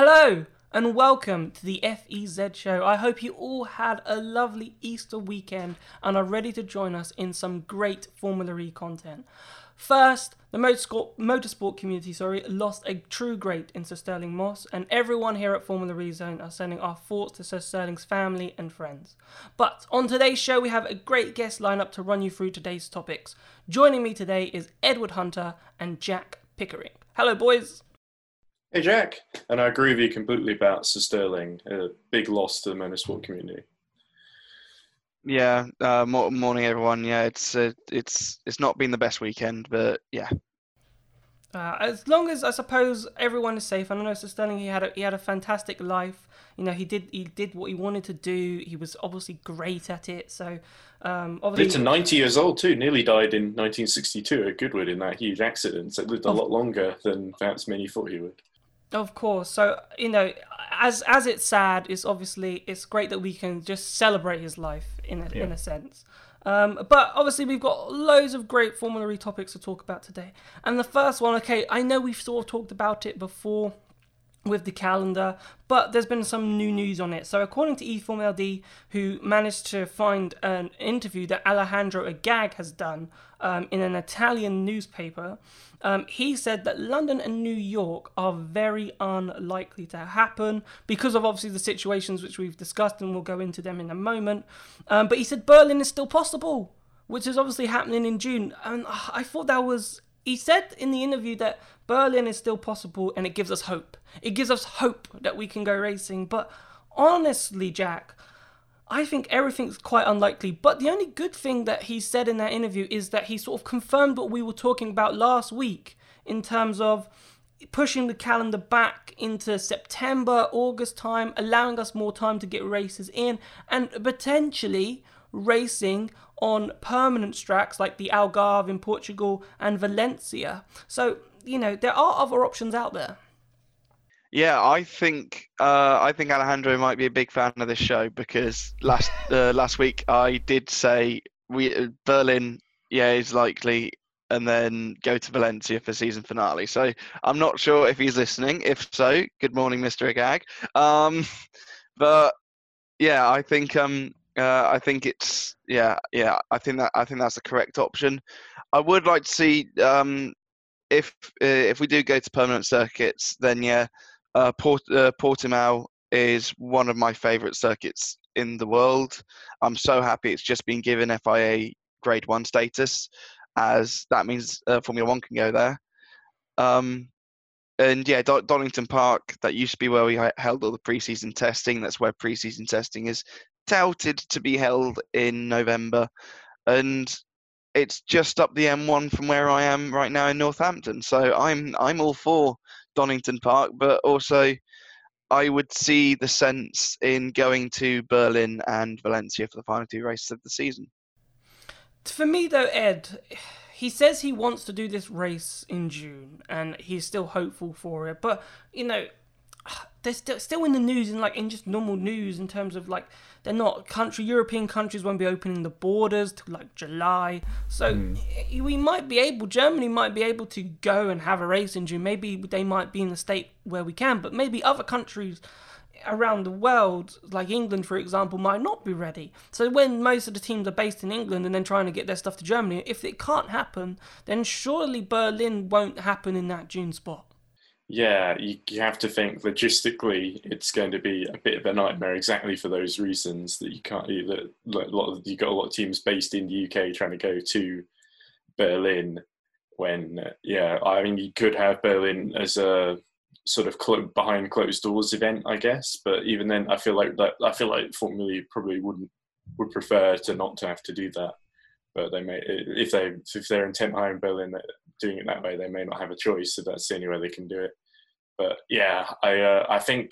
Hello and welcome to the FEZ show. I hope you all had a lovely Easter weekend and are ready to join us in some great Formula E content. First, the motorsport, community, sorry, lost a true great in Sir Stirling Moss, and everyone here at Formula E Zone are sending our thoughts to Sir Stirling's family and friends. But on today's show, we have a great guest lineup to run you through today's topics. Joining me today is Edward Hunter and Jack Pickering. Hello, boys. Hey Jack, and I agree with you completely about Sir Stirling. A big loss to the motorsport community. Yeah, uh, morning everyone. Yeah, it's uh, it's it's not been the best weekend, but yeah. Uh, as long as I suppose everyone is safe, and I know Sir Stirling he had a, he had a fantastic life. You know, he did he did what he wanted to do. He was obviously great at it. So um, obviously, lived to ninety years old too. Nearly died in 1962 at Goodwood in that huge accident. So lived a lot longer than perhaps many thought he would. Of course. So you know, as as it's sad, it's obviously it's great that we can just celebrate his life in a, yeah. in a sense. Um, but obviously, we've got loads of great Formula E topics to talk about today. And the first one, okay, I know we've sort of talked about it before with the calendar, but there's been some new news on it. So, according to eFormLD, who managed to find an interview that Alejandro Agag has done um, in an Italian newspaper, um, he said that London and New York are very unlikely to happen because of obviously the situations which we've discussed, and we'll go into them in a moment. Um, but he said Berlin is still possible, which is obviously happening in June. And uh, I thought that was. He said in the interview that Berlin is still possible and it gives us hope. It gives us hope that we can go racing. But honestly, Jack, I think everything's quite unlikely. But the only good thing that he said in that interview is that he sort of confirmed what we were talking about last week in terms of pushing the calendar back into September, August time, allowing us more time to get races in, and potentially racing on permanent tracks like the Algarve in Portugal and Valencia. So, you know, there are other options out there. Yeah, I think uh, I think Alejandro might be a big fan of this show because last uh, last week I did say we uh, Berlin, yeah, is likely, and then go to Valencia for season finale. So I'm not sure if he's listening. If so, good morning, Mr. Agag. Um, but yeah, I think um, uh, I think it's yeah, yeah. I think that I think that's the correct option. I would like to see um, if uh, if we do go to permanent circuits, then yeah, uh, Port, uh, Portimao is one of my favourite circuits in the world. I'm so happy it's just been given FIA Grade One status, as that means uh, Formula One can go there. Um, and yeah, Do- Donington Park, that used to be where we held all the preseason testing. That's where preseason testing is touted to be held in November, and it's just up the M1 from where I am right now in Northampton. So I'm I'm all for Donington Park, but also I would see the sense in going to Berlin and Valencia for the final two races of the season. For me, though, Ed, he says he wants to do this race in June, and he's still hopeful for it. But you know, they're still still in the news in like in just normal news in terms of like they're not country European countries won't be opening the borders till like July. So mm. we might be able Germany might be able to go and have a race in June. Maybe they might be in the state where we can, but maybe other countries around the world, like England for example, might not be ready. So when most of the teams are based in England and then trying to get their stuff to Germany, if it can't happen, then surely Berlin won't happen in that June spot. Yeah, you, you have to think logistically, it's going to be a bit of a nightmare exactly for those reasons that you can't. That a lot of you got a lot of teams based in the UK trying to go to Berlin. When yeah, I mean you could have Berlin as a sort of clo- behind closed doors event, I guess. But even then, I feel like that. I feel like Formula probably wouldn't would prefer to not to have to do that. But they may if they if they're intent high in Berlin, doing it that way, they may not have a choice. So that's the only way they can do it. But yeah, I uh, I think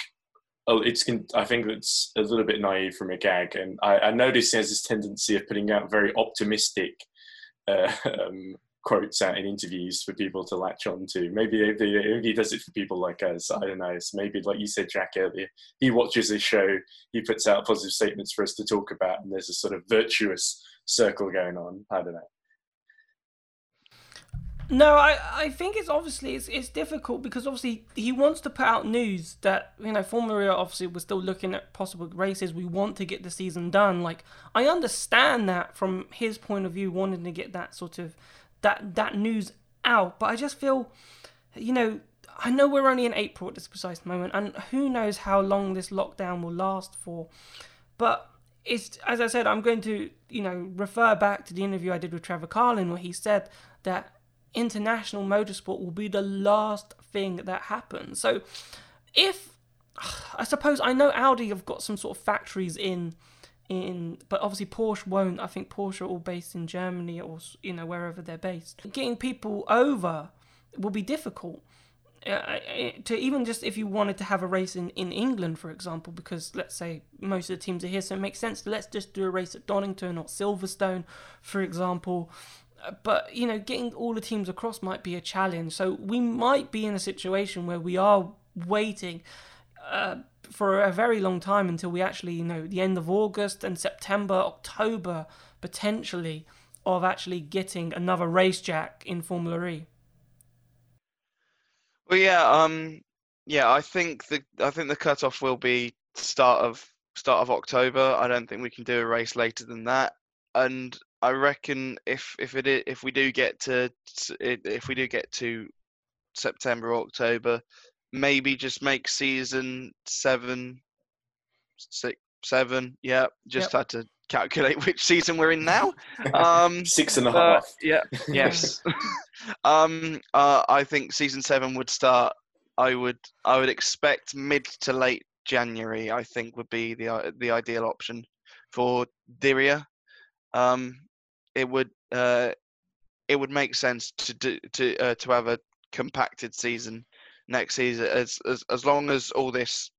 oh, it's I think it's a little bit naive from Agag, and I, I he has this tendency of putting out very optimistic uh, um, quotes out in interviews for people to latch on to. Maybe he does it for people like us. I don't know. Maybe, like you said, Jack earlier, he watches this show, he puts out positive statements for us to talk about, and there's a sort of virtuous circle going on. I don't know. No, I, I think it's obviously it's, it's difficult because obviously he wants to put out news that you know Formula obviously we're still looking at possible races. We want to get the season done. Like I understand that from his point of view, wanting to get that sort of that that news out. But I just feel, you know, I know we're only in April at this precise moment, and who knows how long this lockdown will last for. But it's as I said, I'm going to you know refer back to the interview I did with Trevor Carlin where he said that international motorsport will be the last thing that happens. So if I suppose I know Audi have got some sort of factories in in but obviously Porsche won't. I think Porsche are all based in Germany or you know wherever they're based. Getting people over will be difficult. Uh, to even just if you wanted to have a race in, in England, for example, because let's say most of the teams are here, so it makes sense. Let's just do a race at Donington or Silverstone, for example but you know, getting all the teams across might be a challenge. So we might be in a situation where we are waiting uh, for a very long time until we actually, you know, the end of August and September, October, potentially, of actually getting another race jack in Formula E. Well, yeah, um, yeah, I think the I think the cutoff will be start of start of October. I don't think we can do a race later than that. And I reckon if if it if we do get to if we do get to September or October, maybe just make season seven, six, seven. Yeah, just yep. had to calculate which season we're in now. Um, Six and a half. Uh, yeah. Yes. um. Uh, I think season seven would start. I would. I would expect mid to late January. I think would be the uh, the ideal option for Diriyah. Um, it would uh, it would make sense to do, to uh, to have a compacted season next season as as as long as all this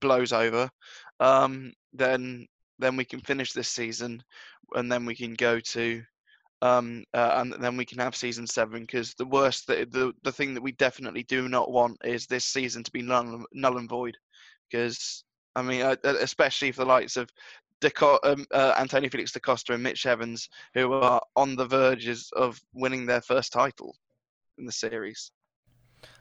blows over um, then then we can finish this season and then we can go to um, uh, and then we can have season seven because the worst the, the the thing that we definitely do not want is this season to be null, null and void because I mean, especially for the likes of De- um, uh, Antonio Felix da Costa and Mitch Evans, who are on the verges of winning their first title in the series.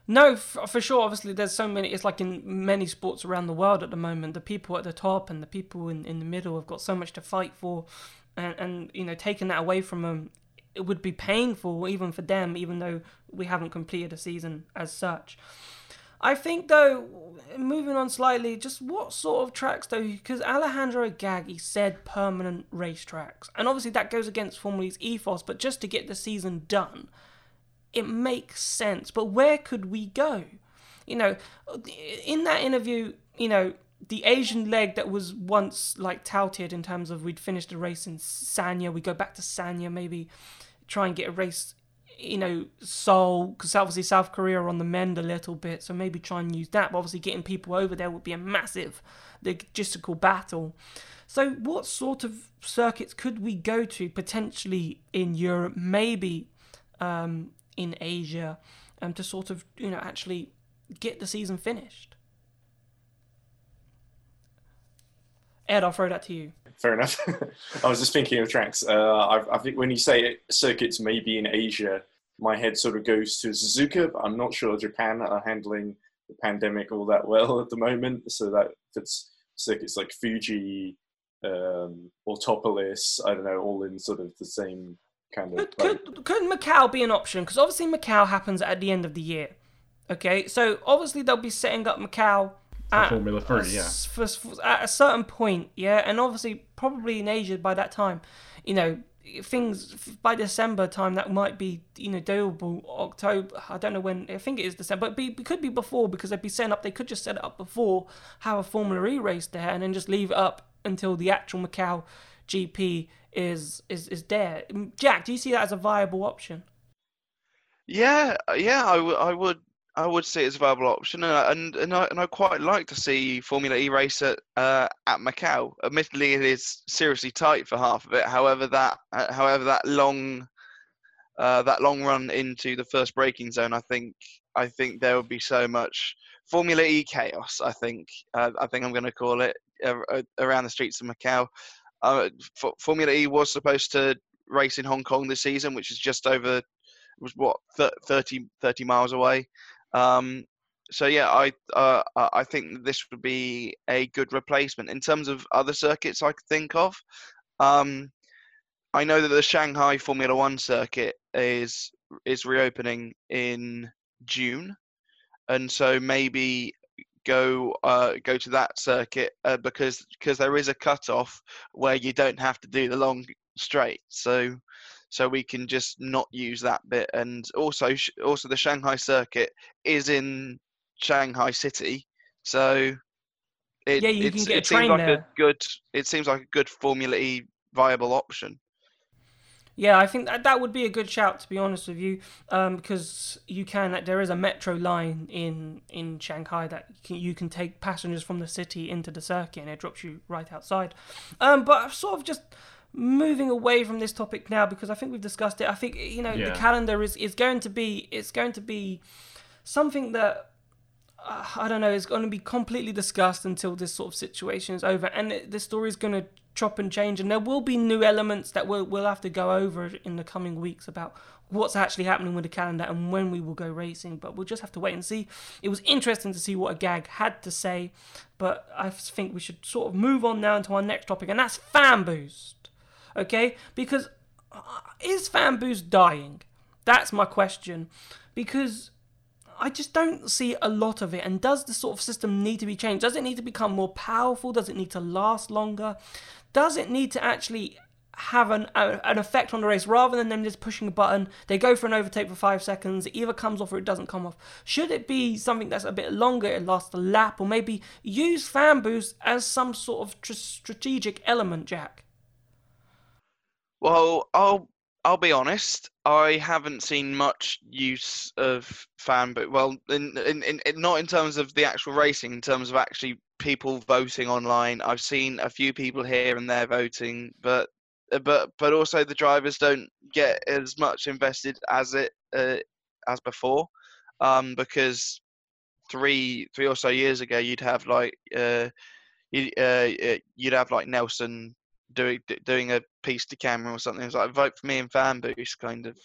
No, for sure. Obviously, there's so many. It's like in many sports around the world at the moment. The people at the top and the people in, in the middle have got so much to fight for, and, and you know, taking that away from them, it would be painful even for them. Even though we haven't completed a season as such. I think though, moving on slightly, just what sort of tracks though? Because Alejandro Agag said permanent racetracks, and obviously that goes against Formula's ethos. But just to get the season done, it makes sense. But where could we go? You know, in that interview, you know, the Asian leg that was once like touted in terms of we'd finished a race in Sanya, we go back to Sanya, maybe try and get a race you know, Seoul, because obviously South Korea are on the mend a little bit, so maybe try and use that. But obviously, getting people over there would be a massive logistical battle. So, what sort of circuits could we go to potentially in Europe, maybe um, in Asia, um, to sort of, you know, actually get the season finished? Ed, I'll throw that to you. Fair enough. I was just thinking of tracks. Uh, I, I, think when you say circuits maybe in Asia, my head sort of goes to Suzuka, but I'm not sure Japan are handling the pandemic all that well at the moment. So that fits circuits like Fuji, um, Autopolis, I don't know, all in sort of the same kind of. Could, could, could Macau be an option? Because obviously Macau happens at the end of the year. Okay, so obviously they'll be setting up Macau at, Formula Three, yeah. For, for, at a certain point, yeah, and obviously probably in Asia by that time, you know, things by December time that might be you know doable. October, I don't know when. I think it is December, but it could be before because they'd be setting up. They could just set it up before, have a Formula E race there, and then just leave it up until the actual Macau GP is is is there. Jack, do you see that as a viable option? Yeah, yeah, I, w- I would I would see it as a viable option, and and I and I quite like to see Formula E race at uh, at Macau. Admittedly, it is seriously tight for half of it. However, that uh, however that long uh, that long run into the first braking zone, I think I think there would be so much Formula E chaos. I think uh, I think I'm going to call it uh, around the streets of Macau. Uh, Formula E was supposed to race in Hong Kong this season, which is just over was what 30, 30 miles away. Um, so yeah, I uh, I think this would be a good replacement in terms of other circuits I could think of. Um, I know that the Shanghai Formula One circuit is is reopening in June, and so maybe go uh, go to that circuit uh, because because there is a cutoff where you don't have to do the long straight. So so we can just not use that bit. And also also the Shanghai circuit is in Shanghai City, so it, yeah, you can get it seems like there. a good it seems like a good Formula E viable option. Yeah, I think that that would be a good shout to be honest with you, um, because you can. That there is a metro line in in Shanghai that you can, you can, take passengers from the city into the circuit, and it drops you right outside. Um, but I've sort of just moving away from this topic now because I think we've discussed it. I think you know yeah. the calendar is is going to be it's going to be something that uh, I don't know, is going to be completely discussed until this sort of situation is over. And it, the story is going to chop and change, and there will be new elements that we'll, we'll have to go over in the coming weeks about what's actually happening with the calendar and when we will go racing. But we'll just have to wait and see. It was interesting to see what Agag had to say, but I think we should sort of move on now into our next topic, and that's fan boost. Okay? Because uh, is fan boost dying? That's my question. Because I just don't see a lot of it. And does the sort of system need to be changed? Does it need to become more powerful? Does it need to last longer? Does it need to actually have an an effect on the race rather than them just pushing a button? They go for an overtake for five seconds. It either comes off or it doesn't come off. Should it be something that's a bit longer? It lasts a lap, or maybe use fan boost as some sort of tr- strategic element, Jack. Well, I'll I'll be honest. I haven't seen much use of fan boot. Well, in, in, in, not in terms of the actual racing, in terms of actually people voting online. I've seen a few people here and there voting, but uh, but but also the drivers don't get as much invested as it uh, as before, um, because three three or so years ago you'd have like uh, you, uh, you'd have like Nelson doing doing a piece to camera or something. It's like vote for me in fan boost kind of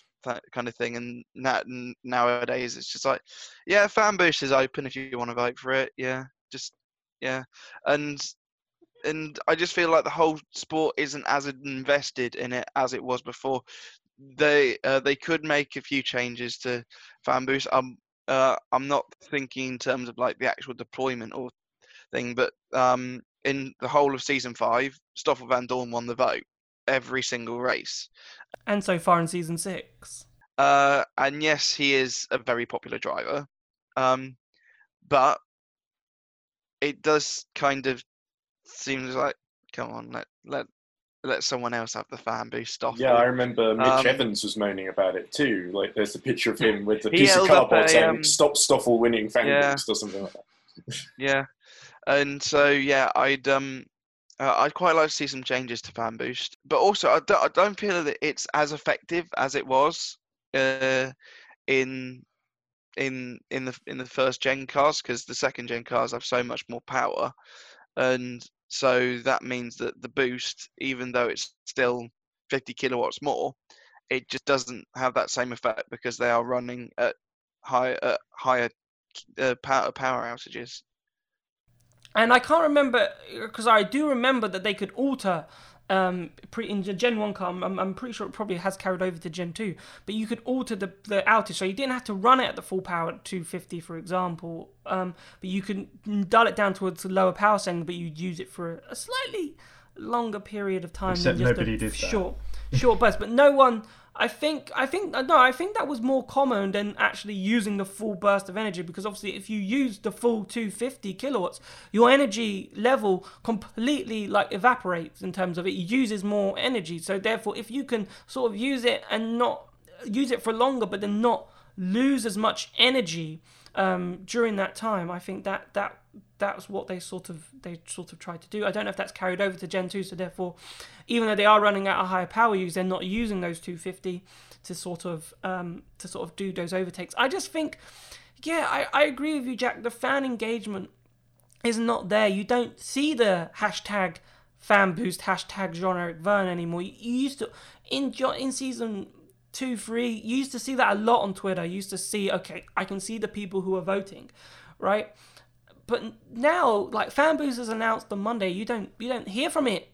kind of thing. And that nowadays it's just like, yeah, fan boost is open if you want to vote for it. Yeah, just yeah, and and I just feel like the whole sport isn't as invested in it as it was before. They uh, they could make a few changes to fan boost. I'm uh, I'm not thinking in terms of like the actual deployment or thing, but um, in the whole of season five, Stoffel Vandoorne won the vote every single race. And so far in season six. Uh, and yes, he is a very popular driver. Um, but it does kind of seem like, come on, let let let someone else have the fan boost off. Yeah, I remember Mitch um, Evans was moaning about it too. Like, there's a picture of him with the piece of cardboard saying um, "Stop Stoffel winning fan yeah. boost" or something like that. yeah, and so yeah, I'd um, uh, I'd quite like to see some changes to Fan Boost, but also I don't, I don't feel that it's as effective as it was uh, in in in the in the first gen cars because the second gen cars have so much more power, and so that means that the boost, even though it's still 50 kilowatts more, it just doesn't have that same effect because they are running at high at higher uh, power power outages. And I can't remember because I do remember that they could alter um, pre, in the Gen 1 car, I'm, I'm, pretty sure it probably has carried over to Gen 2, but you could alter the, the outage. So you didn't have to run it at the full power at 250, for example, um, but you can dial it down towards the lower power setting, but you'd use it for a slightly longer period of time Except than just nobody a did short, short burst. But no one I think I think uh, no, I think that was more common than actually using the full burst of energy because obviously if you use the full 250 kilowatts, your energy level completely like evaporates in terms of it uses more energy. So therefore, if you can sort of use it and not uh, use it for longer, but then not lose as much energy um, during that time, I think that that that's what they sort of they sort of tried to do. I don't know if that's carried over to Gen 2, so therefore, even though they are running at a higher power use, they're not using those 250 to sort of um, to sort of do those overtakes. I just think, yeah, I, I agree with you, Jack. The fan engagement is not there. You don't see the hashtag fan boost hashtag Jean Eric Vergne anymore. You, you used to in in season two, three. You used to see that a lot on Twitter. You used to see, okay, I can see the people who are voting, right? But now, like fan boosters announced on Monday, you don't you don't hear from it.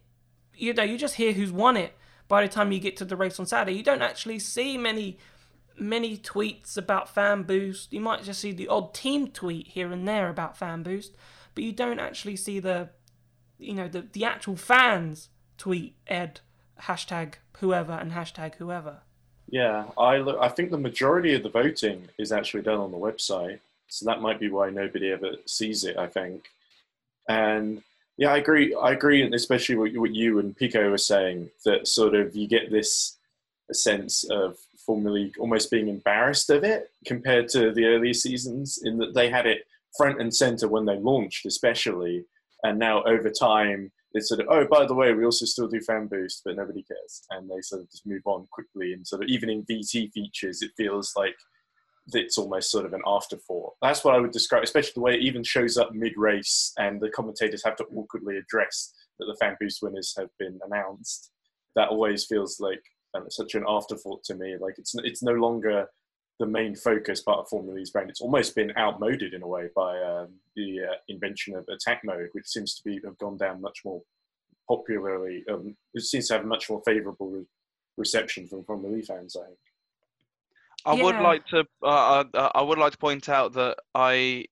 You know, you just hear who's won it. By the time you get to the race on Saturday, you don't actually see many many tweets about fan boost. You might just see the odd team tweet here and there about fan boost, but you don't actually see the you know the the actual fans tweet Ed hashtag whoever and hashtag whoever. Yeah, I look, I think the majority of the voting is actually done on the website, so that might be why nobody ever sees it. I think, and yeah, I agree. I agree, especially what, what you and Pico were saying that sort of you get this sense of Formula almost being embarrassed of it compared to the earlier seasons, in that they had it front and center when they launched, especially, and now over time they sort of, oh, by the way, we also still do fan boost, but nobody cares. And they sort of just move on quickly. And sort of, even in VT features, it feels like it's almost sort of an afterthought. That's what I would describe, especially the way it even shows up mid race and the commentators have to awkwardly address that the fan boost winners have been announced. That always feels like um, such an afterthought to me. Like it's it's no longer the main focus part of Formula E's brand. It's almost been outmoded in a way by um, the uh, invention of attack mode, which seems to be have gone down much more popularly. Um, it seems to have much more favourable re- reception from Formula E fans. I think. I yeah. would like to. Uh, uh, I would like to point out that I,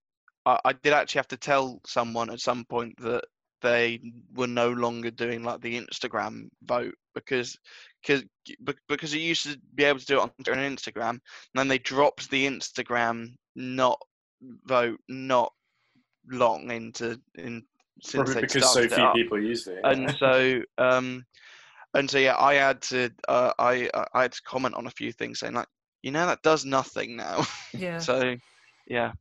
I, I did actually have to tell someone at some point that they were no longer doing like the Instagram vote because because because you used to be able to do it on Instagram, and then they dropped the Instagram not vote not long into in since Probably because so few people use it. And so um and so yeah, I had to uh, I I had to comment on a few things saying like, you know, that does nothing now. Yeah. so yeah.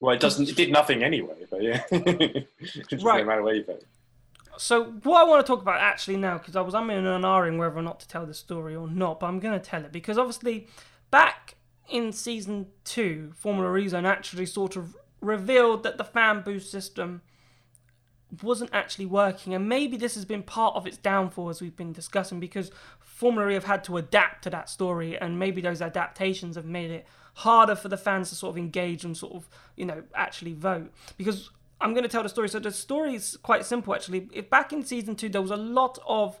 Well, it doesn't. It did nothing anyway, but yeah. right. No matter where you vote. So what I want to talk about actually now, because I was I'm in an ahhing whether or not to tell the story or not, but I'm going to tell it because obviously back in season two, Formula Rezone actually sort of revealed that the fan boost system wasn't actually working, and maybe this has been part of its downfall as we've been discussing because Formula E have had to adapt to that story, and maybe those adaptations have made it harder for the fans to sort of engage and sort of you know actually vote because I'm going to tell the story. So the story is quite simple, actually. If back in season two, there was a lot of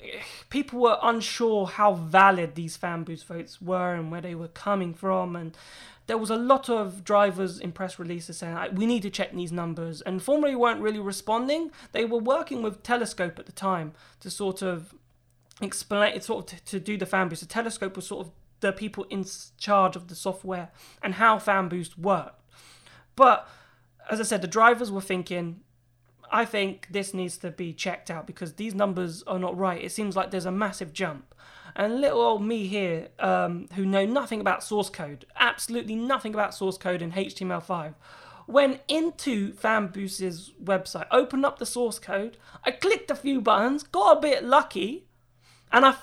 eh, people were unsure how valid these fan boost votes were and where they were coming from and there was a lot of drivers in press releases saying we need to check these numbers and Formula weren't really responding they were working with telescope at the time to sort of explain sort of to, to do the fan boost the telescope was sort of the people in charge of the software and how FanBoost worked but as I said, the drivers were thinking, I think this needs to be checked out because these numbers are not right. It seems like there's a massive jump. And little old me here, um, who know nothing about source code, absolutely nothing about source code in HTML5, went into FanBoost's website, opened up the source code, I clicked a few buttons, got a bit lucky, and I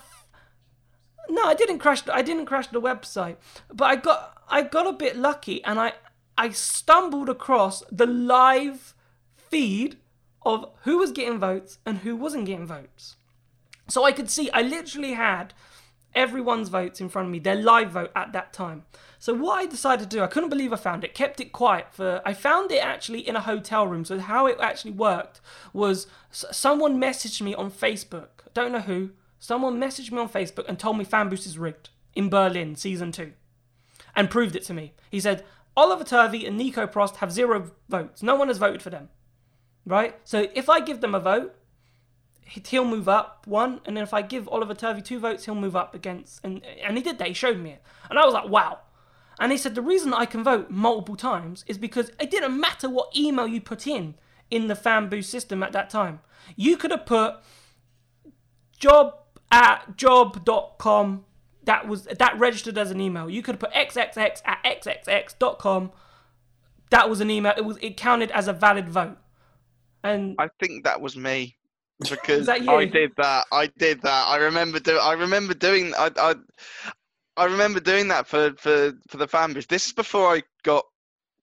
no, I didn't crash. I didn't crash the website, but I got I got a bit lucky, and I I stumbled across the live feed of who was getting votes and who wasn't getting votes. So I could see, I literally had everyone's votes in front of me, their live vote at that time. So what I decided to do, I couldn't believe I found it, kept it quiet for, I found it actually in a hotel room. So how it actually worked was someone messaged me on Facebook, don't know who, someone messaged me on Facebook and told me FanBoost is rigged in Berlin, season two, and proved it to me. He said, Oliver Turvey and Nico Prost have zero votes. No one has voted for them. Right? So if I give them a vote, he'll move up one, and then if I give Oliver Turvey two votes, he'll move up against. And and he did that. He showed me it, and I was like, wow. And he said the reason I can vote multiple times is because it didn't matter what email you put in in the FanBoost system at that time. You could have put job at job.com that was that registered as an email. You could put xxx at xxx.com. That was an email. It was it counted as a valid vote. And I think that was me because I did that. I did that. I remember do. I remember doing. I I, I remember doing that for for for the fan base. This is before I got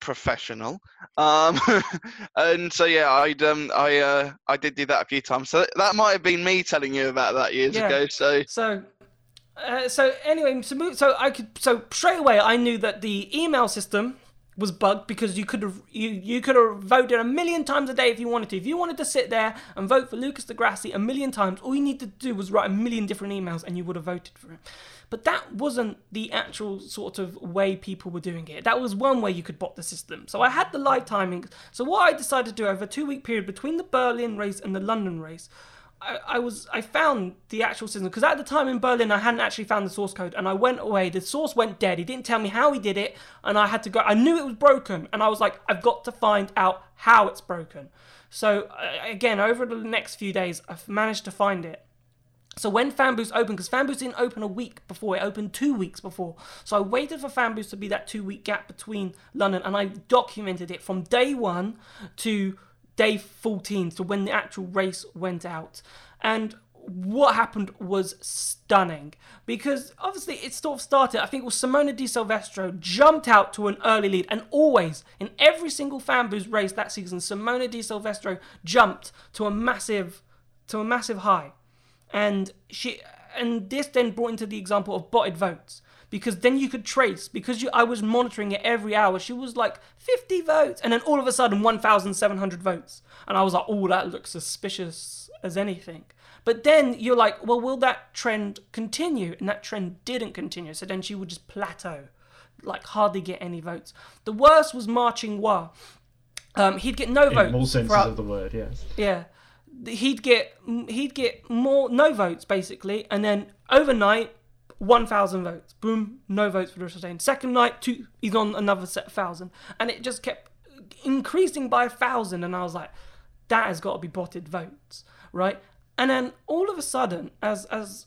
professional. Um, and so yeah, I'd um I uh I did do that a few times. So that might have been me telling you about that years yeah. ago. So so Uh, so anyway, so, move, so I could so straight away I knew that the email system was bugged because you could have you, you could have voted a million times a day if you wanted to. If you wanted to sit there and vote for Lucas di Grassi a million times, all you need to do was write a million different emails and you would have voted for him. But that wasn't the actual sort of way people were doing it. That was one way you could bot the system. So I had the live timing. So what I decided to do over a two week period between the Berlin race and the London race I, I was I found the actual system because at the time in Berlin I hadn't actually found the source code and I went away. The source went dead. He didn't tell me how he did it, and I had to go. I knew it was broken, and I was like, I've got to find out how it's broken. So uh, again, over the next few days, I've managed to find it. So when Fanboost opened, because Fanboost didn't open a week before, it opened two weeks before. So I waited for Fanboost to be that two week gap between London, and I documented it from day one to day 14, so when the actual race went out. And what happened was stunning because obviously it sort of started. I think it was Simona Di Silvestro jumped out to an early lead, and always in every single Fanboost race that season, Simona Di Silvestro jumped to a massive, to a massive high, and she and this then brought into the example of botted votes because then you could trace because you, I was monitoring it every hour. She was like 50 votes, and then all of a sudden 1,700 votes, and I was like, oh, that looks suspicious as anything. But then you're like, well, will that trend continue? And that trend didn't continue. So then she would just plateau, like hardly get any votes. The worst was Ma Qinghua. Um, he'd get no In votes. all senses throughout- of the word, yes. yeah, he'd get he'd get more no votes basically, and then overnight, one thousand votes. Boom, no votes for the day. Second night, two, he's on another set thousand, and it just kept increasing by a thousand. And I was like, that has got to be botted votes, right? And then all of a sudden, as as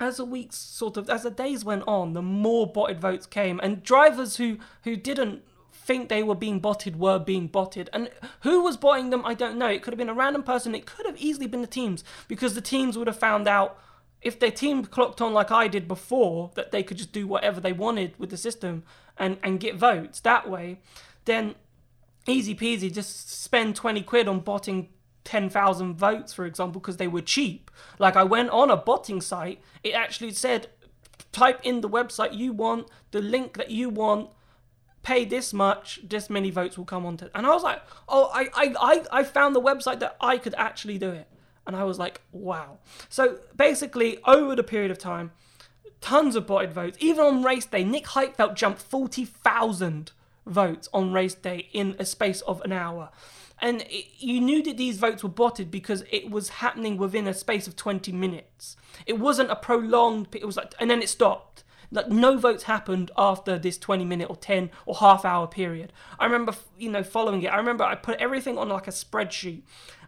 as the weeks sort of as the days went on, the more botted votes came, and drivers who who didn't think they were being botted were being botted. And who was botting them, I don't know. It could have been a random person. It could have easily been the teams because the teams would have found out if their team clocked on like I did before that they could just do whatever they wanted with the system and and get votes that way. Then easy peasy, just spend 20 quid on botting 10,000 votes, for example, because they were cheap. Like I went on a botting site, it actually said, type in the website you want, the link that you want, pay this much, this many votes will come onto it. And I was like, oh, I, I, I, I found the website that I could actually do it. And I was like, wow. So basically, over the period of time, tons of botted votes. Even on race day, Nick Heidfeld jumped 40,000 votes on race day in a space of an hour. And it, you knew that these votes were botted because it was happening within a space of 20 minutes. It wasn't a prolonged, it was like, and then it stopped. Like no votes happened after this 20 minute or 10 or half hour period. I remember, you know, following it. I remember I put everything on like a spreadsheet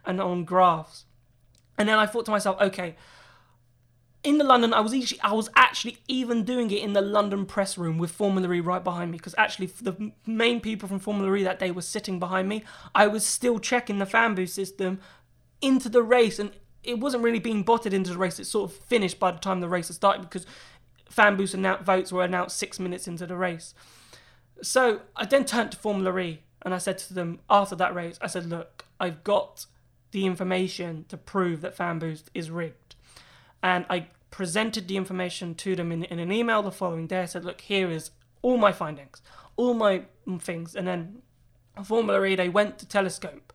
and on graphs. And then I thought to myself, okay, in the London, I was actually, I was actually even doing it in the London press room with Formula E right behind me because actually the main people from Formula E that day were sitting behind me. I was still checking the fan boost system into the race, and it wasn't really being botted into the race. It sort of finished by the time the race had started because fan boost annou- votes were announced six minutes into the race. So I then turned to Formula E and I said to them after that race, I said, look, I've got the information to prove that FanBoost is rigged. And I presented the information to them in, in an email the following day. I said, look, here is all my findings, all my things. And then Formula E, they went to Telescope.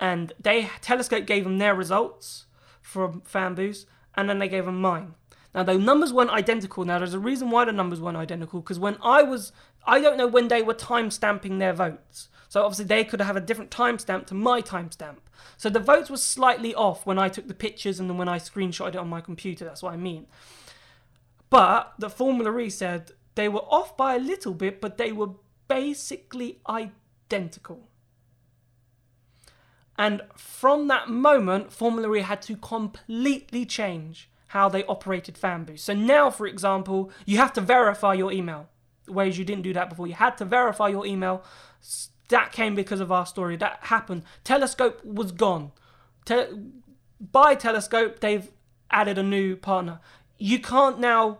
And they Telescope gave them their results from FanBoost, and then they gave them mine. Now the numbers weren't identical. Now there's a reason why the numbers weren't identical because when I was, I don't know when they were time stamping their votes. So obviously they could have a different timestamp to my timestamp. So the votes were slightly off when I took the pictures and then when I screenshotted it on my computer. That's what I mean. But the Formula E said they were off by a little bit, but they were basically identical. And from that moment, Formula E had to completely change how they operated Fanboost. So now, for example, you have to verify your email, whereas you didn't do that before. You had to verify your email. That came because of our story. That happened. Telescope was gone. Te- by Telescope, they've added a new partner. You can't now.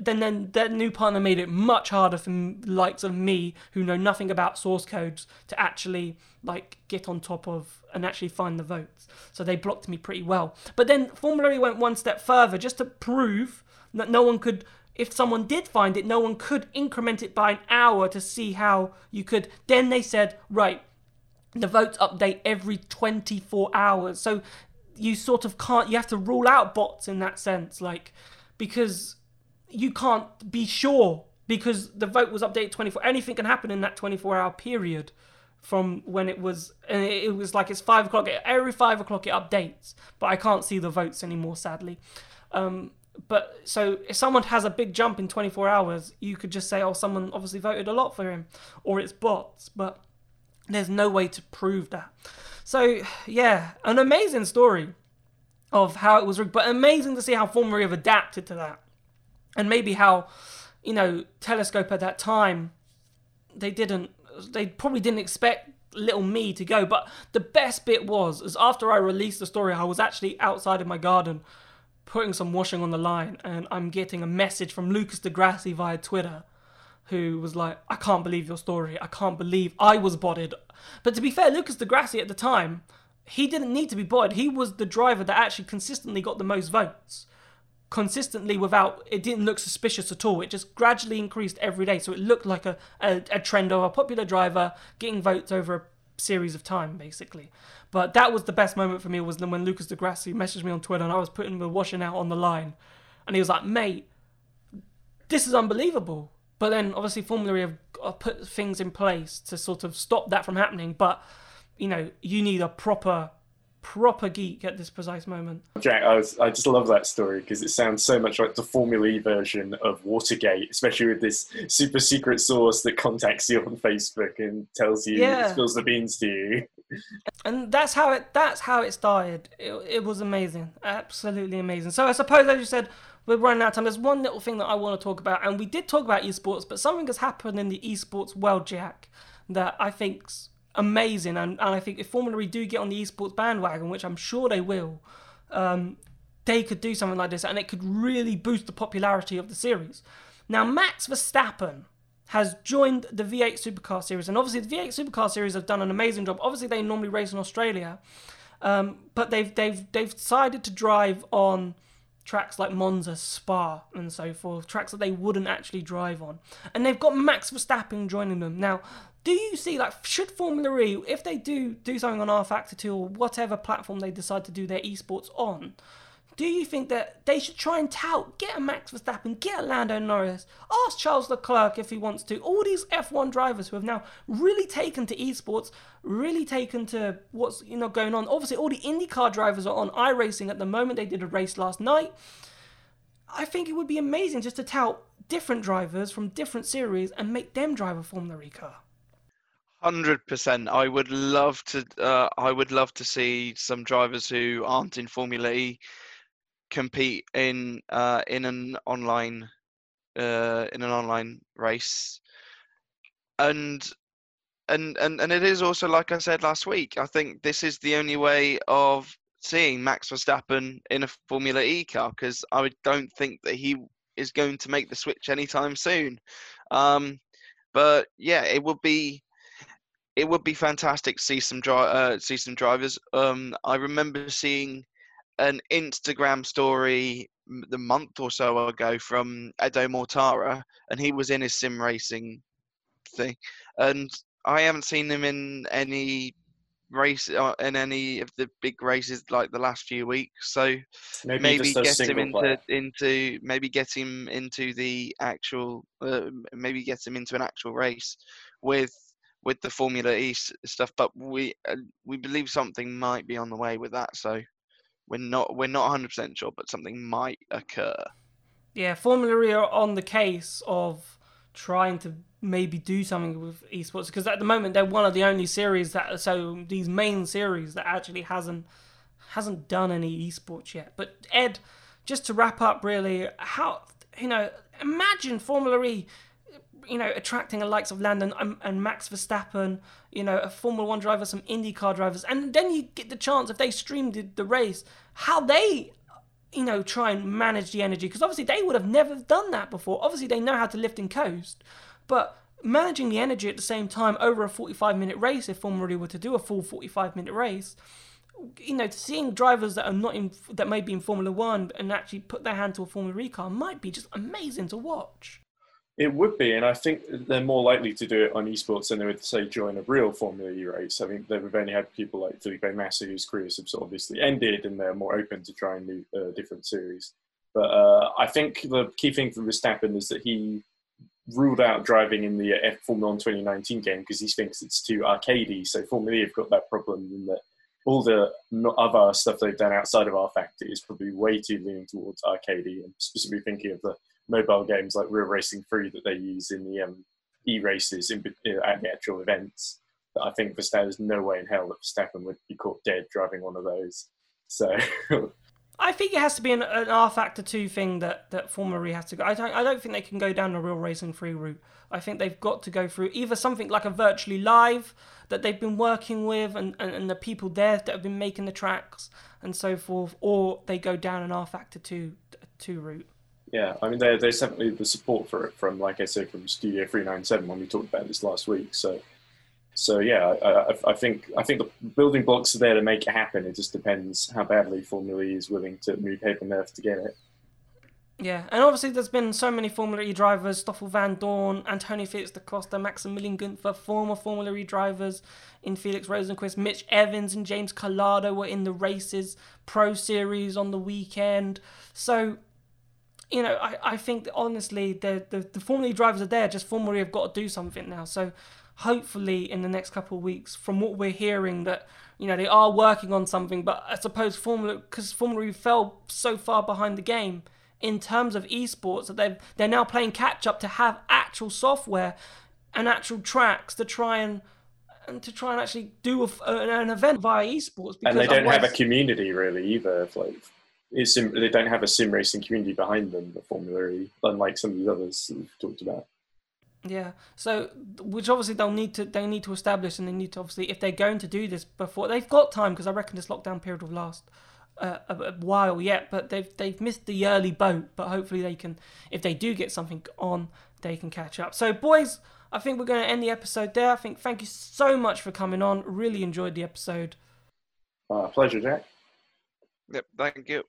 Then, then that new partner made it much harder for likes of me who know nothing about source codes to actually like get on top of and actually find the votes. So they blocked me pretty well. But then Formula E went one step further just to prove that no one could if someone did find it, no one could increment it by an hour to see how you could. Then they said, right, the votes update every 24 hours. So you sort of can't, you have to rule out bots in that sense, like, because you can't be sure because the vote was updated 24. Anything can happen in that 24 hour period from when it was, and it was like it's five o'clock. Every five o'clock it updates, but I can't see the votes anymore, sadly. Um, but so if someone has a big jump in 24 hours, you could just say, oh, someone obviously voted a lot for him, or it's bots. But there's no way to prove that. So yeah, an amazing story of how it was rigged, but amazing to see how Formula E have adapted to that, and maybe how you know Telescope at that time they didn't, they probably didn't expect little me to go. But the best bit was, is after I released the story, I was actually outside in my garden putting some washing on the line, and I'm getting a message from Lucas di Grassi via Twitter, who was like, "I can't believe your story. I can't believe I was bodied But to be fair, Lucas di Grassi at the time, he didn't need to be bodied He was the driver that actually consistently got the most votes. Consistently, without it didn't look suspicious at all. It just gradually increased every day, so it looked like a, a, a trend of a popular driver getting votes over a series of time, basically. But that was the best moment for me was when Lucas di Grassi messaged me on Twitter and I was putting the washing out on the line. And he was like, mate, this is unbelievable. But then obviously Formula E have put things in place to sort of stop that from happening. But, you know, you need a proper proper geek at this precise moment. Jack, I, was, I just love that story because it sounds so much like the Formula E version of Watergate, especially with this super secret source that contacts you on Facebook and tells you, yeah. spills the beans to you. And that's how it. That's how it started. It, it was amazing, absolutely amazing. So I suppose, as you said, we're running out of time. There's one little thing that I want to talk about, and we did talk about esports, but something has happened in the esports world, Jack, that I think's amazing. And, and I think if Formula E do get on the esports bandwagon, which I'm sure they will, um, they could do something like this and it could really boost the popularity of the series. Now, Max Verstappen has joined the V8 Supercar Series, and obviously the V8 Supercar Series have done an amazing job. Obviously, they normally race in Australia, um, but they've they've they've decided to drive on tracks like Monza, Spa, and so forth, tracks that they wouldn't actually drive on, and they've got Max Verstappen joining them. Now, do you see like should Formula E if they do do something on rFactor 2 or whatever platform they decide to do their esports on? Do you think that they should try and tout, get a Max Verstappen, get a Lando Norris, ask Charles Leclerc if he wants to? All these F1 drivers who have now really taken to esports, really taken to what's you know going on. Obviously, all the IndyCar drivers are on iRacing at the moment. They did a race last night. I think it would be amazing just to tout different drivers from different series and make them drive a Formula E car. Hundred percent. I would love to. Uh, I would love to see some drivers who aren't in Formula E compete in uh, in an online uh, in an online race, and and and and it is also like I said last week. I think this is the only way of seeing Max Verstappen in a Formula E car because I don't think that he is going to make the switch anytime soon. Um, but yeah, it would be it would be fantastic to see some dri- uh, see some drivers. Um, I remember seeing an Instagram story the month or so ago from Edo Mortara, and he was in his sim racing thing, and I haven't seen him in any race uh, in any of the big races like the last few weeks. So maybe, maybe get him into player. into maybe get him into the actual uh, maybe get him into an actual race with with the Formula E stuff, but we uh, we believe something might be on the way with that. So we're not we're not 100 percent sure, but something might occur. Yeah, Formula E are on the case of trying to maybe do something with esports because at the moment they're one of the only series that so these main series that actually hasn't hasn't done any esports yet. But Ed, just to wrap up, really, how you know, imagine Formula E you know, attracting the likes of Landon and, and, Max Verstappen, you know, a Formula One driver, some IndyCar drivers, and then you get the chance if they streamed the, race, how they, you know, try and manage the energy because obviously they would have never done that before. Obviously they know how to lift and coast, but managing the energy at the same time over a 45 minute race, if Formula E were to do a full 45 minute race, you know, seeing drivers that are not in that may be in Formula One and actually put their hand to a Formula E car might be just amazing to watch. It would be, and I think they're more likely to do it on esports than they would say join a real Formula E race. I mean, they've only had people like Felipe Massa, whose careers have obviously ended, and they're more open to trying new, uh, different series. But uh, I think the key thing for Verstappen is that he ruled out driving in the F Formula One 2019 game because he thinks it's too arcadey. So Formula E have got that problem in that all the other stuff they've done outside of rFactor is probably way too leaning towards arcadey, and specifically thinking of the mobile games like Real Racing 3 that they use in the um, e-races in, at the actual events. I think there's no way in hell that Verstappen would be caught dead driving one of those. So I think it has to be an, an rFactor two thing that that Formula E has to go. I don't I don't think they can go down a real racing free route. I think they've got to go through either something like a virtually live that they've been working with and, and, and the people there that have been making the tracks and so forth, or they go down an rFactor two two route. Yeah, I mean, there's definitely the support for it from, like I said, from Studio 397 when we talked about this last week. So, so yeah, I, I, think I think the building blocks are there to make it happen. It just depends how badly Formula E is willing to move heaven and earth to get it. Yeah, and obviously there's been so many Formula E drivers: Stoffel Vandoorne, Antonio Felix da Costa, Maximilian Günther, former Formula E drivers in Felix Rosenqvist, Mitch Evans, and James Calado were in the races Pro Series on the weekend. So you know, I, I think honestly the, the the Formula E drivers are there. Just Formula E have got to do something now. So hopefully in the next couple of weeks, from what we're hearing, that you know they are working on something. But I suppose Formula because Formula E fell so far behind the game in terms of esports that they they're now playing catch up to have actual software and actual tracks to try and and to try and actually do a, an event via esports. and they don't have a community really either. Like it's they don't have a sim racing community behind them, the Formula E, unlike some of these others that we've talked about. Yeah. So, which obviously they'll need to they need to establish, and they need to obviously if they're going to do this before they've got time because I reckon this lockdown period will last uh, a, a, while yet. But they've they've missed the early boat. But hopefully they can, if they do get something on, they can catch up. So, boys, I think we're going to end the episode there. I think thank you so much for coming on. Really enjoyed the episode. Uh, pleasure, Jack. Yep. Thank you.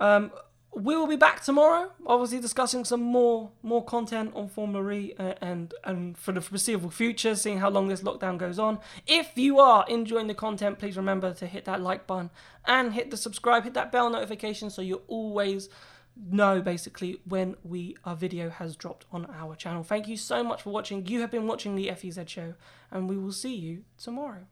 Um, we will be back tomorrow, obviously discussing some more more content on Formula E uh, and and for the foreseeable future, seeing how long this lockdown goes on. If you are enjoying the content, please remember to hit that like button and hit the subscribe, hit that bell notification so you always know basically when we our video has dropped on our channel. Thank you so much for watching. You have been watching the FEZ show, and we will see you tomorrow.